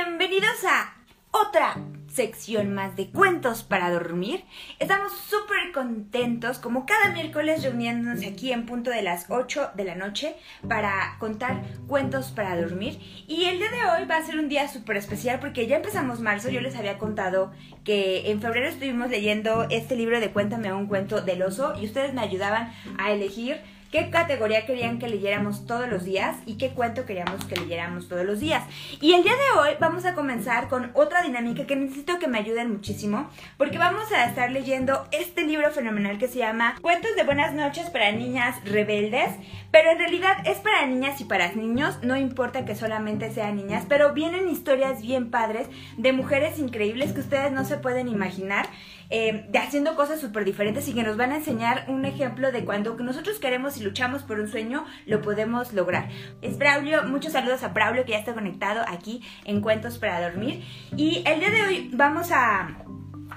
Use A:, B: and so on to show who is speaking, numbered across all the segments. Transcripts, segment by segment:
A: Bienvenidos a otra sección más de cuentos para dormir. Estamos súper contentos, como cada miércoles, reuniéndonos aquí en punto de las 8 de la noche para contar cuentos para dormir. Y el día de hoy va a ser un día súper especial porque ya empezamos marzo. Yo les había contado que en febrero estuvimos leyendo este libro de Cuéntame un cuento del oso y ustedes me ayudaban a elegir qué categoría querían que leyéramos todos los días y qué cuento queríamos que leyéramos todos los días. Y el día de hoy vamos a comenzar con otra dinámica que necesito que me ayuden muchísimo porque vamos a estar leyendo este libro fenomenal que se llama Cuentos de Buenas noches para Niñas Rebeldes, pero en realidad es para niñas y para niños, no importa que solamente sean niñas, pero vienen historias bien padres de mujeres increíbles que ustedes no se pueden imaginar. Eh, de haciendo cosas súper diferentes y que nos van a enseñar un ejemplo de cuando nosotros queremos luchamos por un sueño, lo podemos lograr. Es Braulio, muchos saludos a Braulio que ya está conectado aquí en Cuentos para Dormir. Y el día de hoy vamos a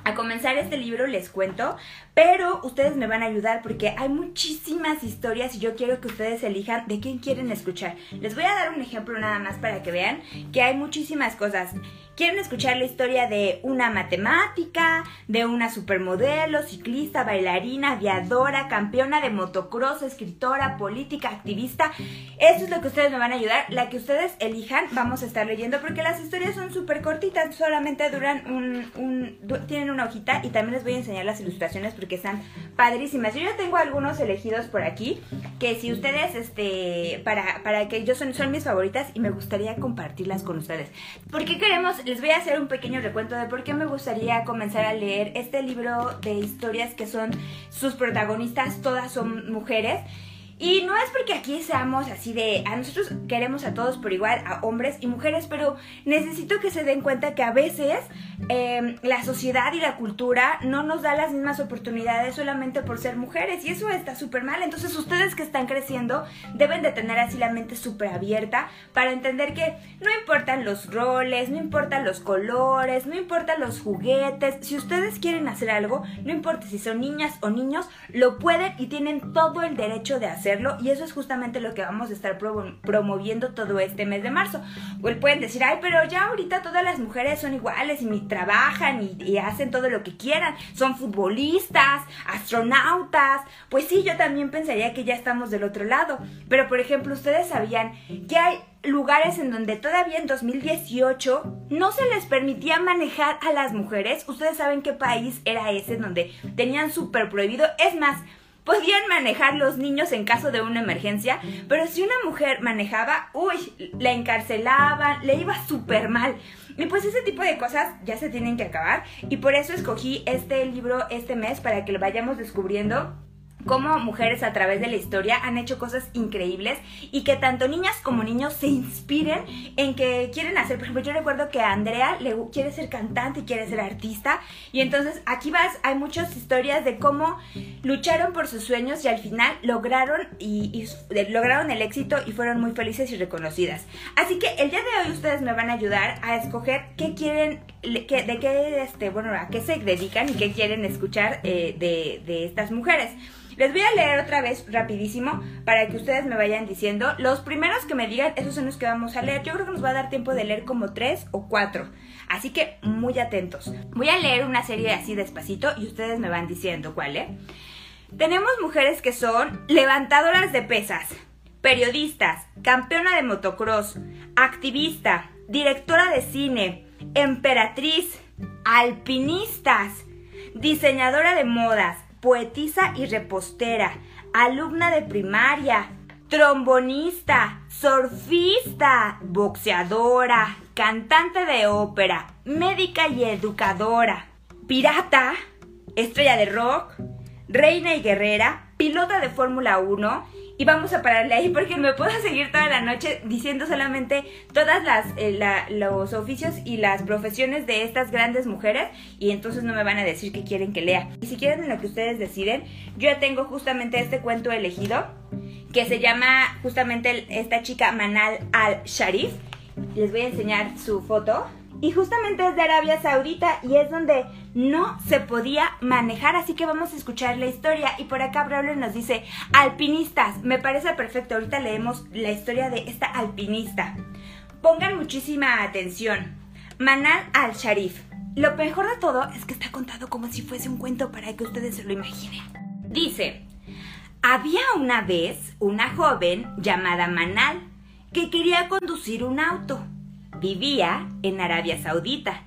A: a comenzar este libro les cuento, pero ustedes me van a ayudar porque hay muchísimas historias y yo quiero que ustedes elijan de quién quieren escuchar. Les voy a dar un ejemplo nada más para que vean que hay muchísimas cosas. Quieren escuchar la historia de una matemática, de una supermodelo, ciclista, bailarina, aviadora, campeona de motocross, escritora, política, activista. Eso es lo que ustedes me van a ayudar. La que ustedes elijan vamos a estar leyendo porque las historias son súper cortitas, solamente duran un, tienen una hojita y también les voy a enseñar las ilustraciones porque están padrísimas. Yo ya tengo algunos elegidos por aquí que si ustedes, este, para, para que yo son, son mis favoritas y me gustaría compartirlas con ustedes. ¿Por qué queremos les voy a hacer un pequeño recuento de por qué me gustaría comenzar a leer este libro de historias que son sus protagonistas, todas son mujeres. Y no es porque aquí seamos así de, a nosotros queremos a todos por igual, a hombres y mujeres, pero necesito que se den cuenta que a veces eh, la sociedad y la cultura no nos da las mismas oportunidades solamente por ser mujeres y eso está súper mal. Entonces ustedes que están creciendo deben de tener así la mente súper abierta para entender que no importan los roles, no importan los colores, no importan los juguetes. Si ustedes quieren hacer algo, no importa si son niñas o niños, lo pueden y tienen todo el derecho de hacer y eso es justamente lo que vamos a estar promoviendo todo este mes de marzo. O pueden decir, ay, pero ya ahorita todas las mujeres son iguales y trabajan y, y hacen todo lo que quieran, son futbolistas, astronautas. Pues sí, yo también pensaría que ya estamos del otro lado. Pero por ejemplo, ustedes sabían que hay lugares en donde todavía en 2018 no se les permitía manejar a las mujeres. Ustedes saben qué país era ese donde tenían súper prohibido. Es más, podían manejar los niños en caso de una emergencia, pero si una mujer manejaba, uy, la encarcelaban, le iba súper mal. Y pues ese tipo de cosas ya se tienen que acabar y por eso escogí este libro este mes para que lo vayamos descubriendo cómo mujeres a través de la historia han hecho cosas increíbles y que tanto niñas como niños se inspiren en que quieren hacer. Por ejemplo, yo recuerdo que Andrea le quiere ser cantante y quiere ser artista y entonces aquí vas, hay muchas historias de cómo lucharon por sus sueños y al final lograron y, lograron el éxito y fueron muy felices y reconocidas. Así que el día de hoy ustedes me van a ayudar a escoger qué quieren, de qué, este, bueno, a qué se dedican y qué quieren escuchar eh, de estas mujeres. Les voy a leer otra vez rapidísimo para que ustedes me vayan diciendo. Los primeros que me digan, esos son los que vamos a leer. Yo creo que nos va a dar tiempo de leer como tres o cuatro. Así que muy atentos. Voy a leer una serie así despacito y ustedes me van diciendo cuál, ¿eh? Tenemos mujeres que son levantadoras de pesas, periodistas, campeona de motocross, activista, directora de cine, emperatriz, alpinistas, diseñadora de modas, poetisa y repostera, alumna de primaria, trombonista, surfista, boxeadora, cantante de ópera, médica y educadora, pirata, estrella de rock, reina y guerrera, pilota de Fórmula 1 y vamos a pararle ahí porque me puedo seguir toda la noche diciendo solamente todas las eh, los oficios y las profesiones de estas grandes mujeres y entonces no me van a decir que quieren que lea. Y si quieren lo que ustedes deciden, yo ya tengo justamente este cuento elegido que se llama justamente esta chica Manal al-Sharif. Les voy a enseñar su foto. Y justamente es de Arabia Saudita y es donde no se podía manejar, así que vamos a escuchar la historia. Y por acá Braulio nos dice, alpinistas, me parece perfecto, ahorita leemos la historia de esta alpinista. Pongan muchísima atención. Manal al-Sharif. Lo mejor de todo es que está contado como si fuese un cuento para que ustedes se lo imaginen. Dice, había una vez una joven llamada Manal que quería conducir un auto. Vivía en Arabia Saudita,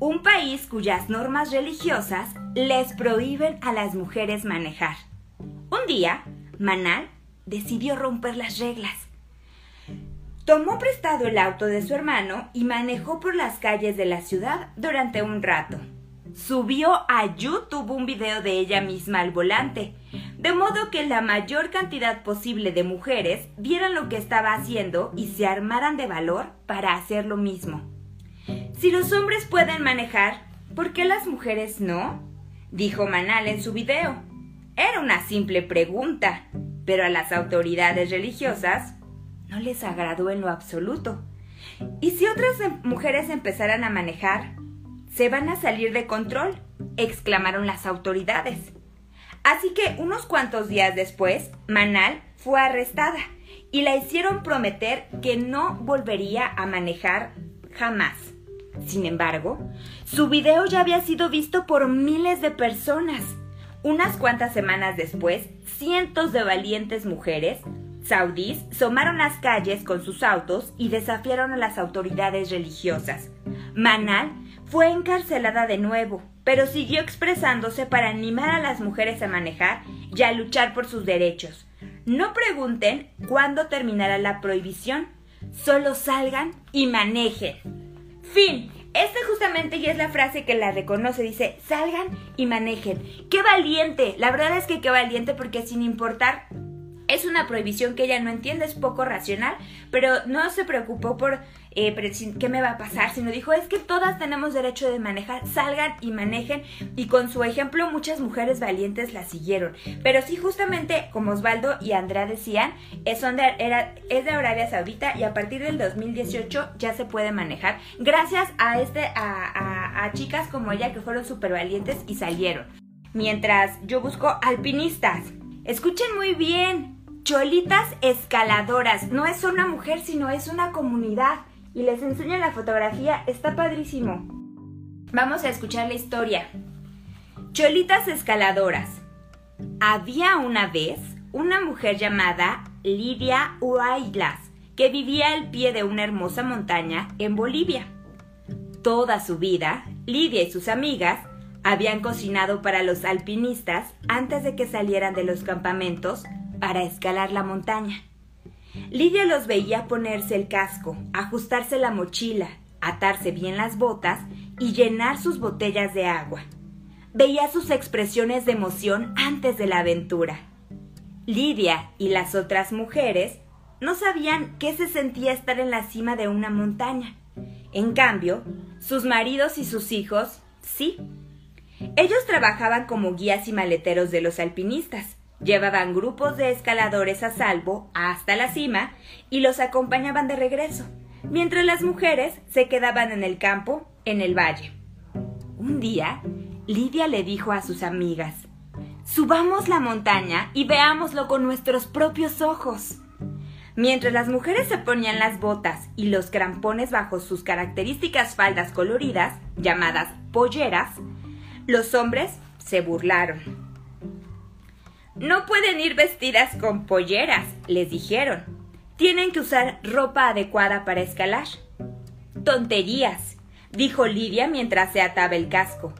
A: un país cuyas normas religiosas les prohíben a las mujeres manejar. Un día, Manal decidió romper las reglas. Tomó prestado el auto de su hermano y manejó por las calles de la ciudad durante un rato. Subió a YouTube un video de ella misma al volante, de modo que la mayor cantidad posible de mujeres vieran lo que estaba haciendo y se armaran de valor para hacer lo mismo. Si los hombres pueden manejar, ¿por qué las mujeres no? dijo Manal en su video. Era una simple pregunta, pero a las autoridades religiosas no les agradó en lo absoluto. ¿Y si otras em, mujeres empezaran a manejar? Se van a salir de control, exclamaron las autoridades. Así que unos cuantos días después, Manal fue arrestada y la hicieron prometer que no volvería a manejar jamás. Sin embargo, su video ya había sido visto por miles de personas. Unas cuantas semanas después, cientos de valientes mujeres saudíes somaron las calles con sus autos y desafiaron a las autoridades religiosas. Manal fue encarcelada de nuevo, pero siguió expresándose para animar a las mujeres a manejar y a luchar por sus derechos. No pregunten cuándo terminará la prohibición, solo salgan y manejen. Fin. Esta justamente ya es la frase que la reconoce, dice, salgan y manejen. ¡Qué valiente! La verdad es que qué valiente porque sin importar es una prohibición que ella no entiende, es poco racional, pero no se preocupó por eh, qué me va a pasar, sino dijo, es que todas tenemos derecho de manejar, salgan y manejen, y con su ejemplo muchas mujeres valientes la siguieron. Pero sí, justamente como Osvaldo y Andrea decían, es, de, era, Arabia Saudita y a partir del 2018 ya se puede manejar, gracias a, este, a, a chicas como ella que fueron súper valientes y salieron. Mientras yo busco alpinistas. Escuchen muy bien, Cholitas escaladoras. No es una mujer, sino es una comunidad. Y les enseño la fotografía. Está padrísimo. Vamos a escuchar la historia. Cholitas escaladoras. Había una vez una mujer llamada Lidia Huaylas que vivía al pie de una hermosa montaña en Bolivia. Toda su vida, Lidia y sus amigas habían cocinado para los alpinistas antes de que salieran de los campamentos para escalar la montaña. Lidia los veía ponerse el casco, ajustarse la mochila, atarse bien las botas y llenar sus botellas de agua. Veía sus expresiones de emoción antes de la aventura. Lidia y las otras mujeres no sabían qué se sentía estar en la cima de una montaña. En cambio, sus maridos y sus hijos sí. Ellos trabajaban como guías y maleteros de los alpinistas Llevaban grupos de escaladores a salvo hasta la cima y los acompañaban de regreso, mientras las mujeres se quedaban en el campo, en el valle. Un día, Lidia le dijo a sus amigas, Subamos la montaña y veámoslo con nuestros propios ojos. Mientras las mujeres se ponían las botas y los crampones bajo sus características faldas coloridas, llamadas polleras, los hombres se burlaron. No pueden ir vestidas con polleras, les dijeron. Tienen que usar ropa adecuada para escalar. Tonterías, dijo Lidia mientras se ataba el casco.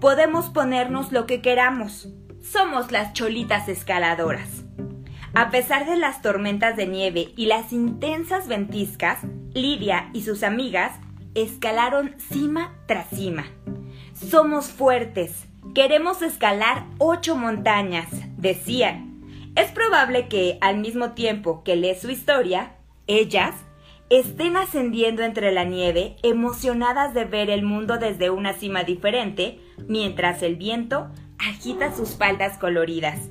A: Podemos ponernos lo que queramos. Somos las cholitas escaladoras. A pesar de las tormentas de nieve y las intensas ventiscas, Lidia y sus amigas escalaron cima tras cima. Somos fuertes, Queremos escalar ocho montañas, decían. Es probable que, al mismo tiempo que lee su historia, ellas estén ascendiendo entre la nieve, emocionadas de ver el mundo desde una cima diferente, mientras el viento agita sus faldas coloridas.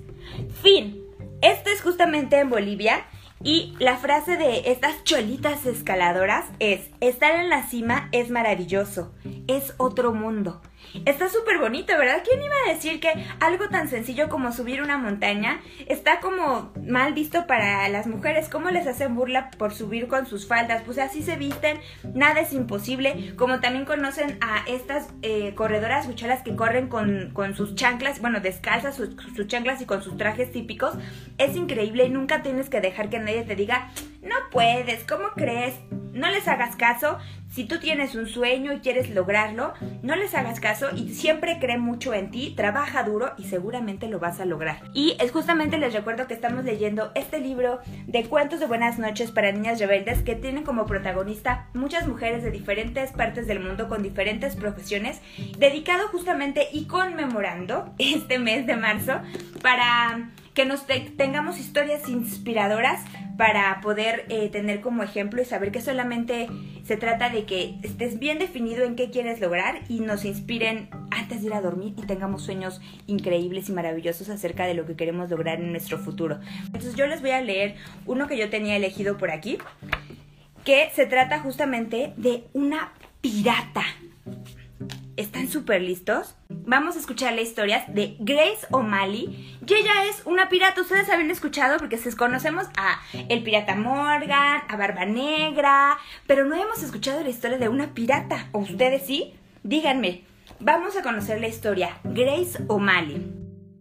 A: Fin. Esto es justamente en Bolivia y la frase de estas cholitas escaladoras es, estar en la cima es maravilloso, es otro mundo. Está súper bonito, ¿verdad? ¿Quién iba a decir que algo tan sencillo como subir una montaña está como mal visto para las mujeres? ¿Cómo les hacen burla por subir con sus faldas? Pues así se visten, nada es imposible. Como también conocen a estas eh, corredoras buchalas que corren con, sus chanclas, bueno, descalzas sus, sus chanclas y con sus trajes típicos. Es increíble y nunca tienes que dejar que nadie te diga, no puedes, ¿cómo crees? No les hagas caso. Si tú tienes un sueño y quieres lograrlo, no les hagas caso y siempre cree mucho en ti, trabaja duro y seguramente lo vas a lograr. Y es justamente les recuerdo que estamos leyendo este libro de cuentos de buenas noches para niñas rebeldes que tienen como protagonista muchas mujeres de diferentes partes del mundo con diferentes profesiones, dedicado justamente y conmemorando este mes de marzo para que nos tengamos historias inspiradoras para poder eh, tener como ejemplo y saber que solamente se trata de que estés bien definido en qué quieres lograr y nos inspiren antes de ir a dormir y tengamos sueños increíbles y maravillosos acerca de lo que queremos lograr en nuestro futuro. Entonces yo les voy a leer uno que yo tenía elegido por aquí, que se trata justamente de una pirata. ¿Están súper listos? Vamos a escuchar la historia de Grace O'Malley. Y ella es una pirata. Ustedes habían escuchado porque conocemos a el pirata Morgan, a Barba Negra, pero no hemos escuchado la historia de una pirata. ¿O ustedes sí? Díganme. Vamos a conocer la historia. Grace O'Malley.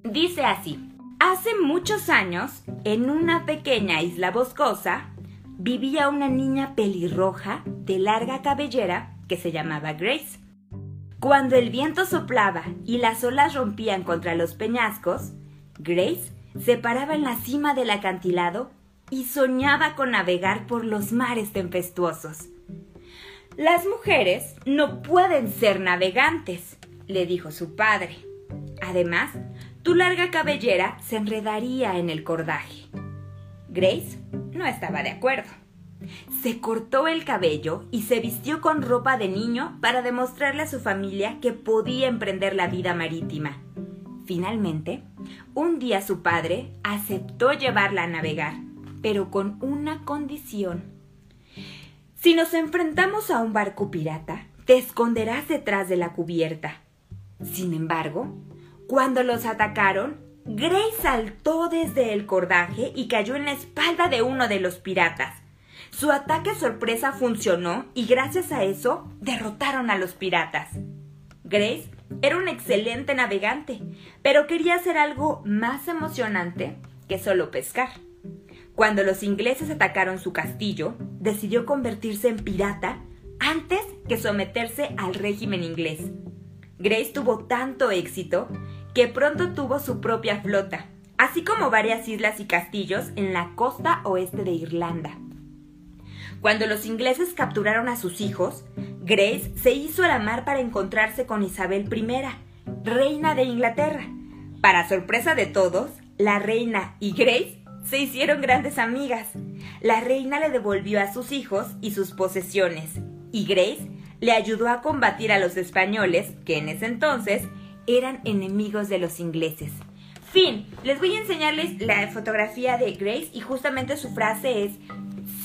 A: Dice así. Hace muchos años, en una pequeña isla boscosa, vivía una niña pelirroja de larga cabellera que se llamaba Grace. Cuando el viento soplaba y las olas rompían contra los peñascos, Grace se paraba en la cima del acantilado y soñaba con navegar por los mares tempestuosos. Las mujeres no pueden ser navegantes, le dijo su padre. Además, tu larga cabellera se enredaría en el cordaje. Grace no estaba de acuerdo. Se cortó el cabello y se vistió con ropa de niño para demostrarle a su familia que podía emprender la vida marítima. Finalmente, un día su padre aceptó llevarla a navegar, pero con una condición. Si nos enfrentamos a un barco pirata, te esconderás detrás de la cubierta. Sin embargo, cuando los atacaron, Grace saltó desde el cordaje y cayó en la espalda de uno de los piratas. Su ataque sorpresa funcionó y gracias a eso derrotaron a los piratas. Grace era un excelente navegante, pero quería hacer algo más emocionante que solo pescar. Cuando los ingleses atacaron su castillo, decidió convertirse en pirata antes que someterse al régimen inglés. Grace tuvo tanto éxito que pronto tuvo su propia flota, así como varias islas y castillos en la costa oeste de Irlanda. Cuando los ingleses capturaron a sus hijos, Grace se hizo a la mar para encontrarse con Isabel I, reina de Inglaterra. Para sorpresa de todos, la reina y Grace se hicieron grandes amigas. La reina le devolvió a sus hijos y sus posesiones, y Grace le ayudó a combatir a los españoles, que en ese entonces eran enemigos de los ingleses. Fin, les voy a enseñarles la fotografía de Grace y justamente su frase es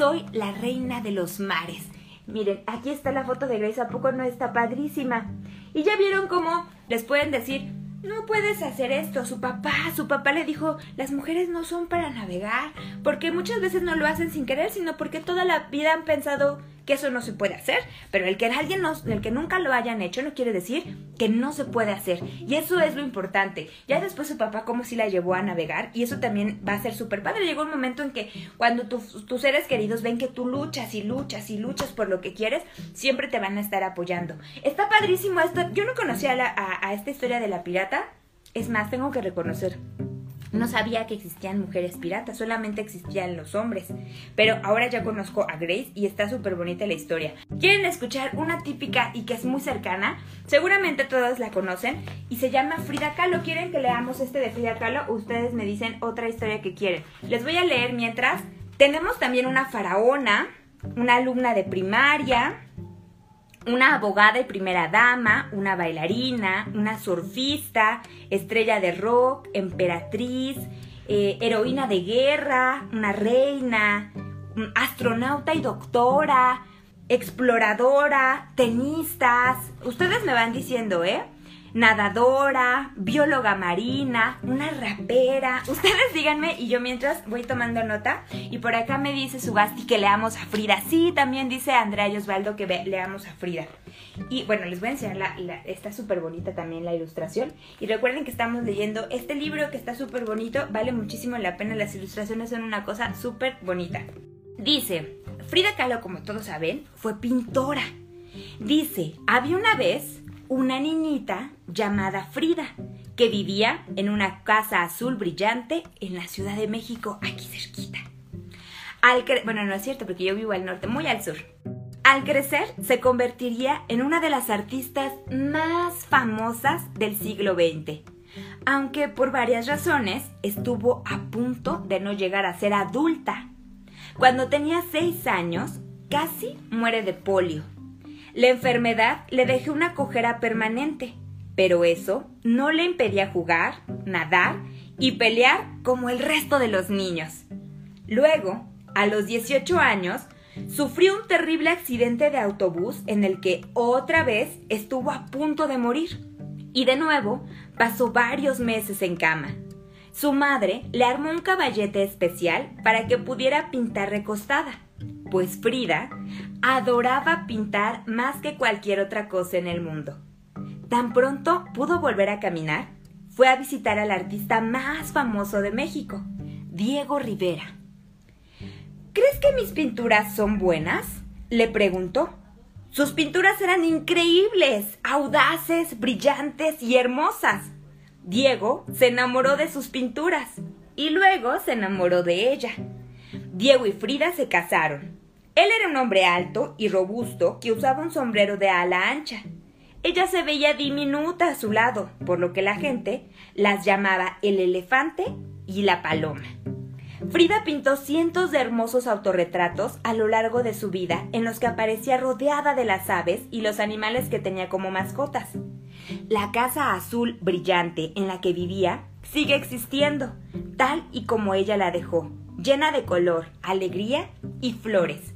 A: soy la reina de los mares. Miren, aquí está la foto de Grace, ¿a poco no está padrísima? Y ya vieron cómo les pueden decir, no puedes hacer esto. Su papá, su papá le dijo, las mujeres no son para navegar, porque muchas veces no lo hacen sin querer, sino porque toda la vida han pensado que eso no se puede hacer, pero el que alguien el que nunca lo hayan hecho no quiere decir que no se puede hacer. Y eso es lo importante. Ya después su papá como si la llevó a navegar y eso también va a ser súper padre. Llegó un momento en que cuando tus seres queridos ven que tú luchas y luchas y luchas por lo que quieres, siempre te van a estar apoyando. Está padrísimo esto. Yo no conocía a esta historia de la pirata. Es más, tengo que reconocer no sabía que existían mujeres piratas, solamente existían los hombres. Pero ahora ya conozco a Grace y está súper bonita la historia. ¿Quieren escuchar una típica y que es muy cercana? Seguramente todos la conocen y se llama Frida Kahlo. ¿Quieren que leamos este de Frida Kahlo? Ustedes me dicen otra historia que quieren. Les voy a leer mientras. Tenemos también una faraona, una alumna de primaria, una abogada y primera dama, una bailarina, una surfista, estrella de rock, emperatriz, eh, heroína de guerra, una reina, astronauta y doctora, exploradora, tenistas. Ustedes me van diciendo, ¿eh? Nadadora, bióloga marina, una rapera. Ustedes díganme y yo mientras voy tomando nota. Y por acá me dice Subasti que leamos a Frida. Sí, también dice Andrea y Osvaldo que leamos a Frida. Y bueno, les voy a enseñar, la, está súper bonita también la ilustración. Y recuerden que estamos leyendo este libro que está súper bonito, vale muchísimo la pena, las ilustraciones son una cosa súper bonita. Dice, Frida Kahlo, como todos saben, fue pintora. Dice, había una vez una niñita llamada Frida que vivía en una casa azul brillante en la Ciudad de México, aquí cerquita. Al bueno, no es cierto porque yo vivo al norte, muy al sur. Al crecer se convertiría en una de las artistas más famosas del siglo XX, aunque por varias razones estuvo a punto de no llegar a ser adulta. Cuando tenía seis años, casi muere de polio. La enfermedad le dejó una cojera permanente, pero eso no le impedía jugar, nadar y pelear como el resto de los niños. Luego, a los 18 años, sufrió un terrible accidente de autobús en el que otra vez estuvo a punto de morir. Y de nuevo pasó varios meses en cama. Su madre le armó un caballete especial para que pudiera pintar recostada, pues Frida adoraba pintar más que cualquier otra cosa en el mundo. Tan pronto pudo volver a caminar, fue a visitar al artista más famoso de México, Diego Rivera. ¿Crees que mis pinturas son buenas? le preguntó. Sus pinturas eran increíbles, audaces, brillantes y hermosas. Diego se enamoró de sus pinturas y luego se enamoró de ella. Diego y Frida se casaron. Él era un hombre alto y robusto que usaba un sombrero de ala ancha. Ella se veía diminuta a su lado, por lo que la gente las llamaba el elefante y la paloma. Frida pintó cientos de hermosos autorretratos a lo largo de su vida en los que aparecía rodeada de las aves y los animales que tenía como mascotas. La casa azul brillante en la que vivía sigue existiendo, tal y como ella la dejó, llena de color, alegría y flores.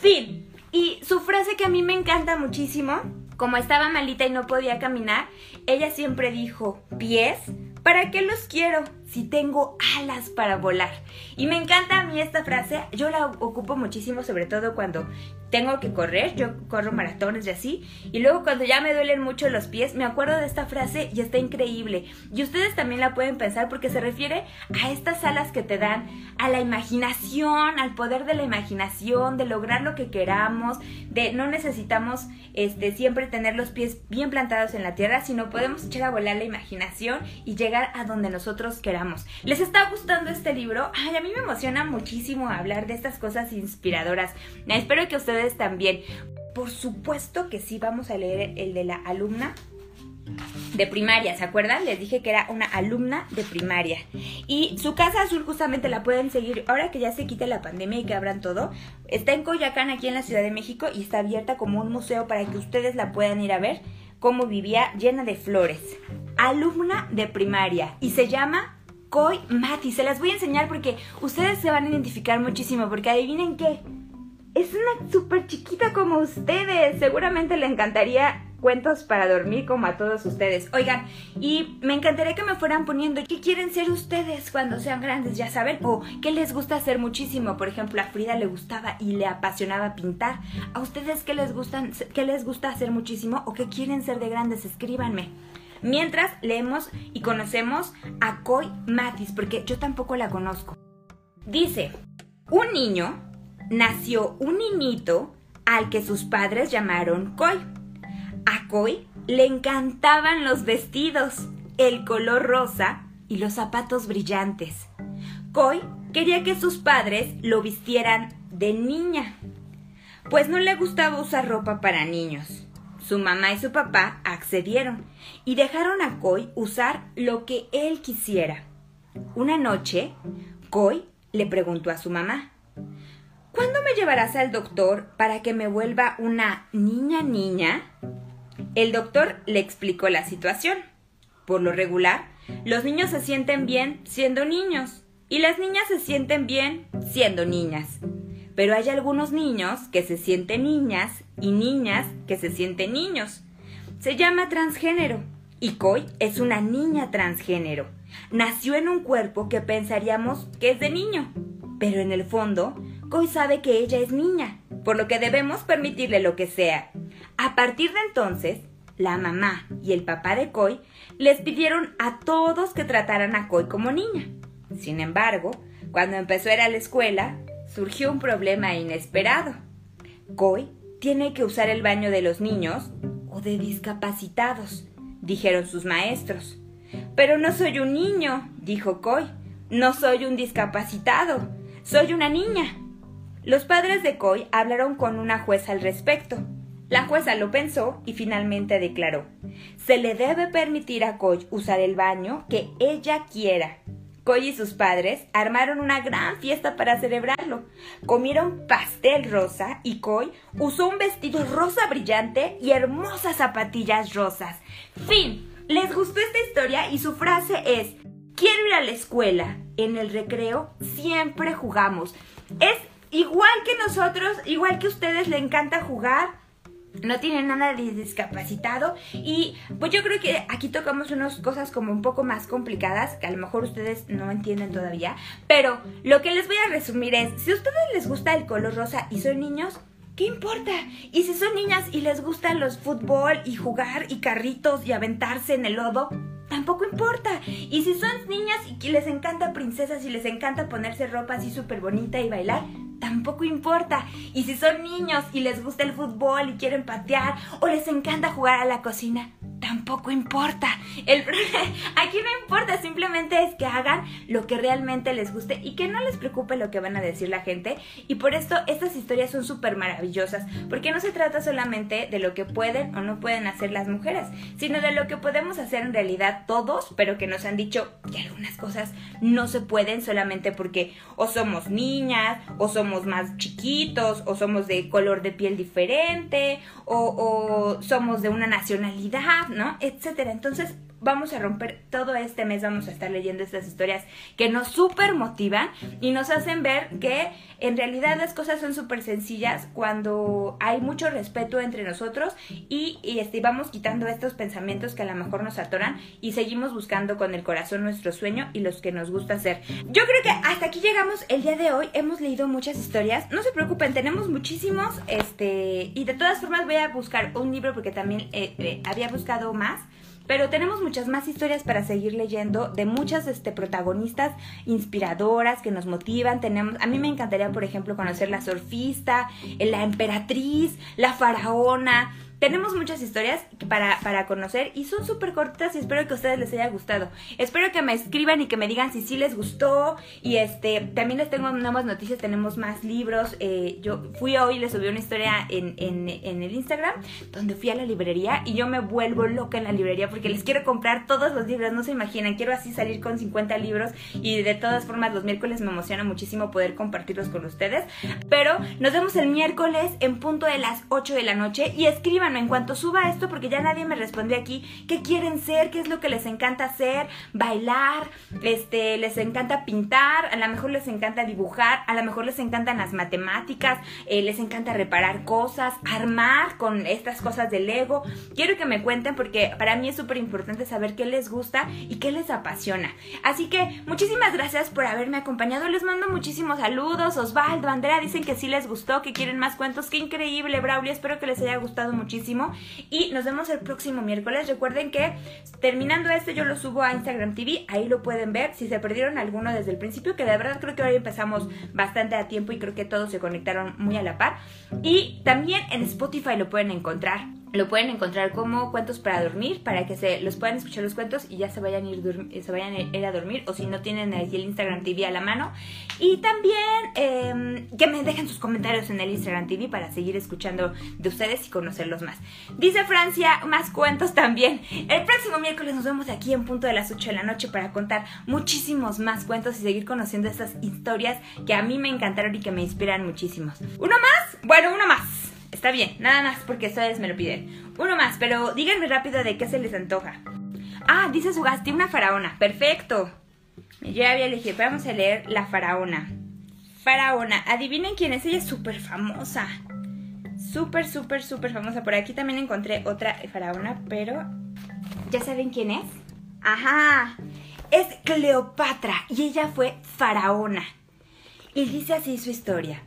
A: Fin. Y su frase que a mí me encanta muchísimo, como estaba malita y no podía caminar, ella siempre dijo, pies, ¿para qué los quiero si tengo alas para volar? Y me encanta a mí esta frase, yo la ocupo muchísimo, sobre todo cuando tengo que correr, yo corro maratones y así, y luego cuando ya me duelen mucho los pies, me acuerdo de esta frase y está increíble. Y ustedes también la pueden pensar porque se refiere a estas alas que te dan, a la imaginación, al poder de la imaginación, de lograr lo que queramos, de no necesitamos este, siempre tener los pies bien plantados en la tierra, sino podemos echar a volar la imaginación y llegar a donde nosotros queramos. ¿Les está gustando este libro? Ay, a mí me emociona muchísimo hablar de estas cosas inspiradoras. Espero que ustedes también. Por supuesto que sí, vamos a leer el de la alumna de primaria, ¿se acuerdan? Les dije que era una alumna de primaria. Y su casa azul justamente la pueden seguir ahora que ya se quite la pandemia y que abran todo. Está en Coyacán, aquí en la Ciudad de México, y está abierta como un museo para que ustedes la puedan ir a ver cómo vivía llena de flores. Alumna de primaria y se llama Coy Mati. Se las voy a enseñar porque ustedes se van a identificar muchísimo porque adivinen qué es una súper chiquita como ustedes. Seguramente le encantaría cuentos para dormir como a todos ustedes. Oigan, y me encantaría que me fueran poniendo qué quieren ser ustedes cuando sean grandes, ya saben, o qué les gusta hacer muchísimo. Por ejemplo, a Frida le gustaba y le apasionaba pintar. ¿A ustedes qué les gustan, qué les gusta hacer muchísimo o qué quieren ser de grandes? Escríbanme. Mientras leemos y conocemos a Coy Matis, porque yo tampoco la conozco. Dice, un niño nació un niñito al que sus padres llamaron Koi. A Koi le encantaban los vestidos, el color rosa y los zapatos brillantes. Koi quería que sus padres lo vistieran de niña, pues no le gustaba usar ropa para niños. Su mamá y su papá accedieron y dejaron a Koi usar lo que él quisiera. Una noche, Koi le preguntó a su mamá, ¿Cuándo me llevarás al doctor para que me vuelva una niña niña? El doctor le explicó la situación. Por lo regular, los niños se sienten bien siendo niños y las niñas se sienten bien siendo niñas. Pero hay algunos niños que se sienten niñas y niñas que se sienten niños. Se llama transgénero Y Koi es una niña transgénero. Nació en un cuerpo que pensaríamos que es de niño, pero en el fondo, Koi sabe que ella es niña, por lo que debemos permitirle lo que sea. A partir de entonces, la mamá y el papá de Koi les pidieron a todos que trataran a Koi como niña. Sin embargo, cuando empezó a ir a la escuela, surgió un problema inesperado. Koi tiene que usar el baño de los niños o de discapacitados, dijeron sus maestros. Pero no soy un niño, dijo Koi. No soy un discapacitado, soy una niña. Los padres de Koi hablaron con una jueza al respecto. La jueza lo pensó y finalmente declaró, se le debe permitir a Koi usar el baño que ella quiera. Koi y sus padres armaron una gran fiesta para celebrarlo. Comieron pastel rosa y Koi usó un vestido rosa brillante y hermosas zapatillas rosas. Fin. ¿Les gustó esta historia? Y su frase es, quiero ir a la escuela. En el recreo siempre jugamos. Es igual que nosotros, igual que ustedes le encanta jugar no tiene nada de discapacitado y pues yo creo que aquí tocamos unas cosas como un poco más complicadas que a lo mejor ustedes no entienden todavía, pero lo que les voy a resumir es, si a ustedes les gusta el color rosa y son niños, ¿qué importa? Y si son niñas y les gustan los fútbol y jugar y carritos y aventarse en el lodo, tampoco importa. Y si son niñas y les encanta princesas y les encanta ponerse ropa así súper bonita y bailar, tampoco importa. Y si son niños y les gusta el fútbol y quieren patear o les encanta jugar a la cocina, tampoco importa. Aquí no importa, simplemente es que hagan lo que realmente les guste y que no les preocupe lo que van a decir la gente. Y por esto estas historias son súper maravillosas, porque no se trata solamente de lo que pueden o no pueden hacer las mujeres, sino de lo que podemos hacer en realidad todos, pero que nos han dicho que algunas cosas no se pueden solamente porque o somos niñas, o somos más chiquitos, o somos de color de piel diferente, o somos de una nacionalidad, ¿no? Etcétera. Entonces, vamos a romper todo este mes, vamos a estar leyendo estas historias que nos súper motivan y nos hacen ver que en realidad las cosas son súper sencillas cuando hay mucho respeto entre nosotros y, este, vamos quitando estos pensamientos que a lo mejor nos atoran y seguimos buscando con el corazón nuestro sueño y los que nos gusta hacer. Yo creo que hasta aquí llegamos el día de hoy, hemos leído muchas historias, no se preocupen, tenemos muchísimos, este, y de todas formas voy a buscar un libro porque también eh, eh, había buscado más. Pero tenemos muchas más historias para seguir leyendo de muchas este, protagonistas inspiradoras que nos motivan. Tenemos, a mí me encantaría, por ejemplo, conocer la surfista, la emperatriz, la faraona. Tenemos muchas historias para, para conocer y son súper cortas y espero que a ustedes les haya gustado. Espero que me escriban y que me digan si sí les gustó. Y este también les tengo nuevas noticias, tenemos más libros. Eh, yo fui hoy les subí una historia en, en, en, el Instagram donde fui a la librería y yo me vuelvo loca en la librería porque les quiero comprar todos los libros, no se imaginan. Quiero así salir con 50 libros y de todas formas los miércoles me emociona muchísimo poder compartirlos con ustedes. Pero nos vemos el miércoles en punto de las 8 de la noche y escriban en cuanto suba esto, porque ya nadie me respondió aquí, qué quieren ser, qué es lo que les encanta hacer, bailar, este, les encanta pintar, a lo mejor les encanta dibujar, a lo mejor les encantan las matemáticas, eh, les encanta reparar cosas, armar con estas cosas de Lego. Quiero que me cuenten porque para mí es súper importante saber qué les gusta y qué les apasiona. Así que muchísimas gracias por haberme acompañado. Les mando muchísimos saludos. Osvaldo, Andrea, dicen que sí les gustó, que quieren más cuentos. Qué increíble, Braulio. Espero que les haya gustado muchísimo y nos vemos el próximo miércoles. Recuerden que terminando este yo lo subo a Instagram TV, ahí lo pueden ver. Si se perdieron alguno desde el principio, que de verdad creo que hoy empezamos bastante a tiempo y creo que todos se conectaron muy a la par. Y también en Spotify lo pueden encontrar. Lo pueden encontrar como cuentos para dormir, para que se los puedan escuchar los cuentos y ya se vayan a ir, vayan a, ir a dormir, o si no tienen el Instagram TV a la mano. Y también em, que me dejen sus comentarios en el Instagram TV para seguir escuchando de ustedes y conocerlos más. Dice Francia, más cuentos también. El próximo miércoles nos vemos aquí en punto de las 8 de la noche para contar muchísimos más cuentos y seguir conociendo estas historias que a mí me encantaron y que me inspiran muchísimos. ¿Uno más? Bueno, uno más. Está bien, nada más porque ustedes me lo piden. Uno más, pero díganme rápido de qué se les antoja. Ah, dice Sugasti, una faraona. Perfecto. Yo había elegido. Vamos a leer la faraona. Faraona. Adivinen quién es. Ella es súper famosa. Súper, súper, súper famosa. Por aquí también encontré otra faraona, pero ¿Ya saben quién es? Ajá, es Cleopatra y ella fue faraona. Y dice así su historia.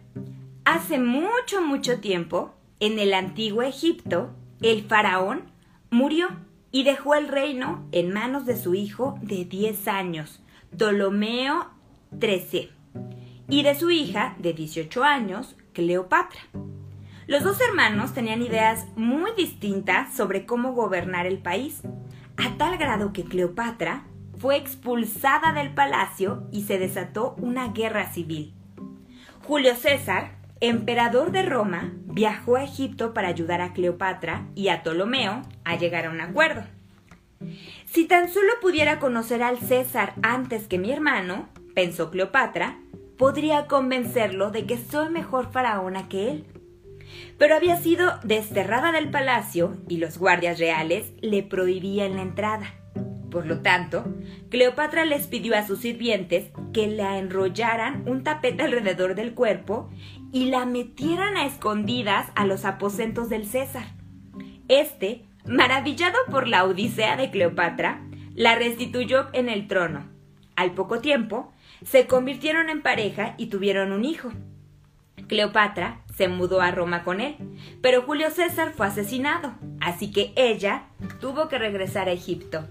A: Hace mucho, mucho tiempo, en el antiguo Egipto, el faraón murió y dejó el reino en manos de su hijo de 10 años, Ptolomeo XIII, y de su hija de 18 años, Cleopatra. Los dos hermanos tenían ideas muy distintas sobre cómo gobernar el país, a tal grado que Cleopatra fue expulsada del palacio y se desató una guerra civil. Julio César, emperador de Roma, viajó a Egipto para ayudar a Cleopatra y a Ptolomeo a llegar a un acuerdo. Si tan solo pudiera conocer al César antes que mi hermano, pensó Cleopatra, podría convencerlo de que soy mejor faraona que él. Pero había sido desterrada del palacio y los guardias reales le prohibían la entrada. Por lo tanto, Cleopatra les pidió a sus sirvientes que la enrollaran un tapete alrededor del cuerpo y la metieran a escondidas a los aposentos del César. Este, maravillado por la odisea de Cleopatra, la restituyó en el trono. Al poco tiempo, se convirtieron en pareja y tuvieron un hijo. Cleopatra se mudó a Roma con él, pero Julio César fue asesinado, así que ella tuvo que regresar a Egipto.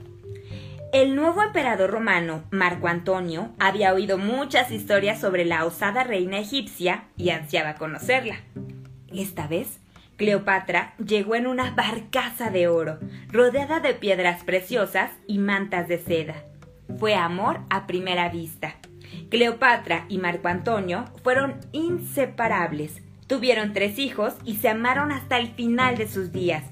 A: El nuevo emperador romano, Marco Antonio, había oído muchas historias sobre la osada reina egipcia y ansiaba conocerla. Esta vez, Cleopatra llegó en una barcaza de oro, rodeada de piedras preciosas y mantas de seda. Fue amor a primera vista. Cleopatra y Marco Antonio fueron inseparables. Tuvieron tres hijos y se amaron hasta el final de sus días.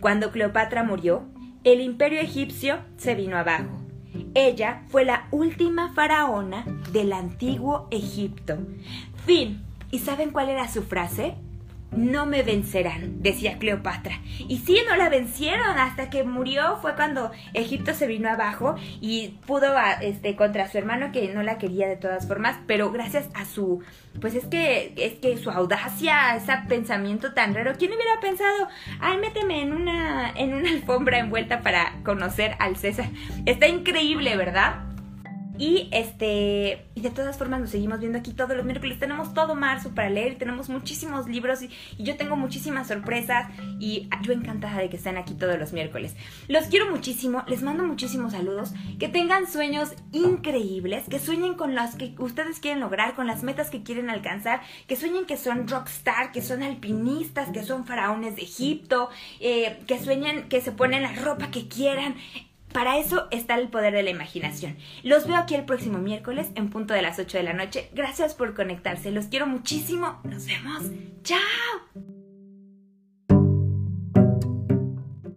A: Cuando Cleopatra murió, el imperio egipcio se vino abajo. Ella fue la última faraona del antiguo Egipto. Fin. ¿Y saben cuál era su frase? No me vencerán, decía Cleopatra. Y sí, no la vencieron hasta que murió. Fue cuando Egipto se vino abajo y pudo este, contra su hermano que no la quería de todas formas, pero gracias a su, pues es que, es que su audacia, ese pensamiento tan raro. ¿Quién hubiera pensado, ay, méteme en una, en una alfombra envuelta para conocer al César? Está increíble, ¿verdad? Y este, y de todas formas nos seguimos viendo aquí todos los miércoles. Tenemos todo marzo para leer, tenemos muchísimos libros y, yo tengo muchísimas sorpresas y yo encantada de que estén aquí todos los miércoles. Los quiero muchísimo, les mando muchísimos saludos, que tengan sueños increíbles, que sueñen con las que ustedes quieren lograr, con las metas que quieren alcanzar, que sueñen que son rockstar, que son alpinistas, que son faraones de Egipto, eh, que sueñen que se ponen la ropa que quieran. Para eso está el poder de la imaginación. Los veo aquí el próximo miércoles en punto de las 8 de la noche. Gracias por conectarse. Los quiero muchísimo. Nos vemos. Chao.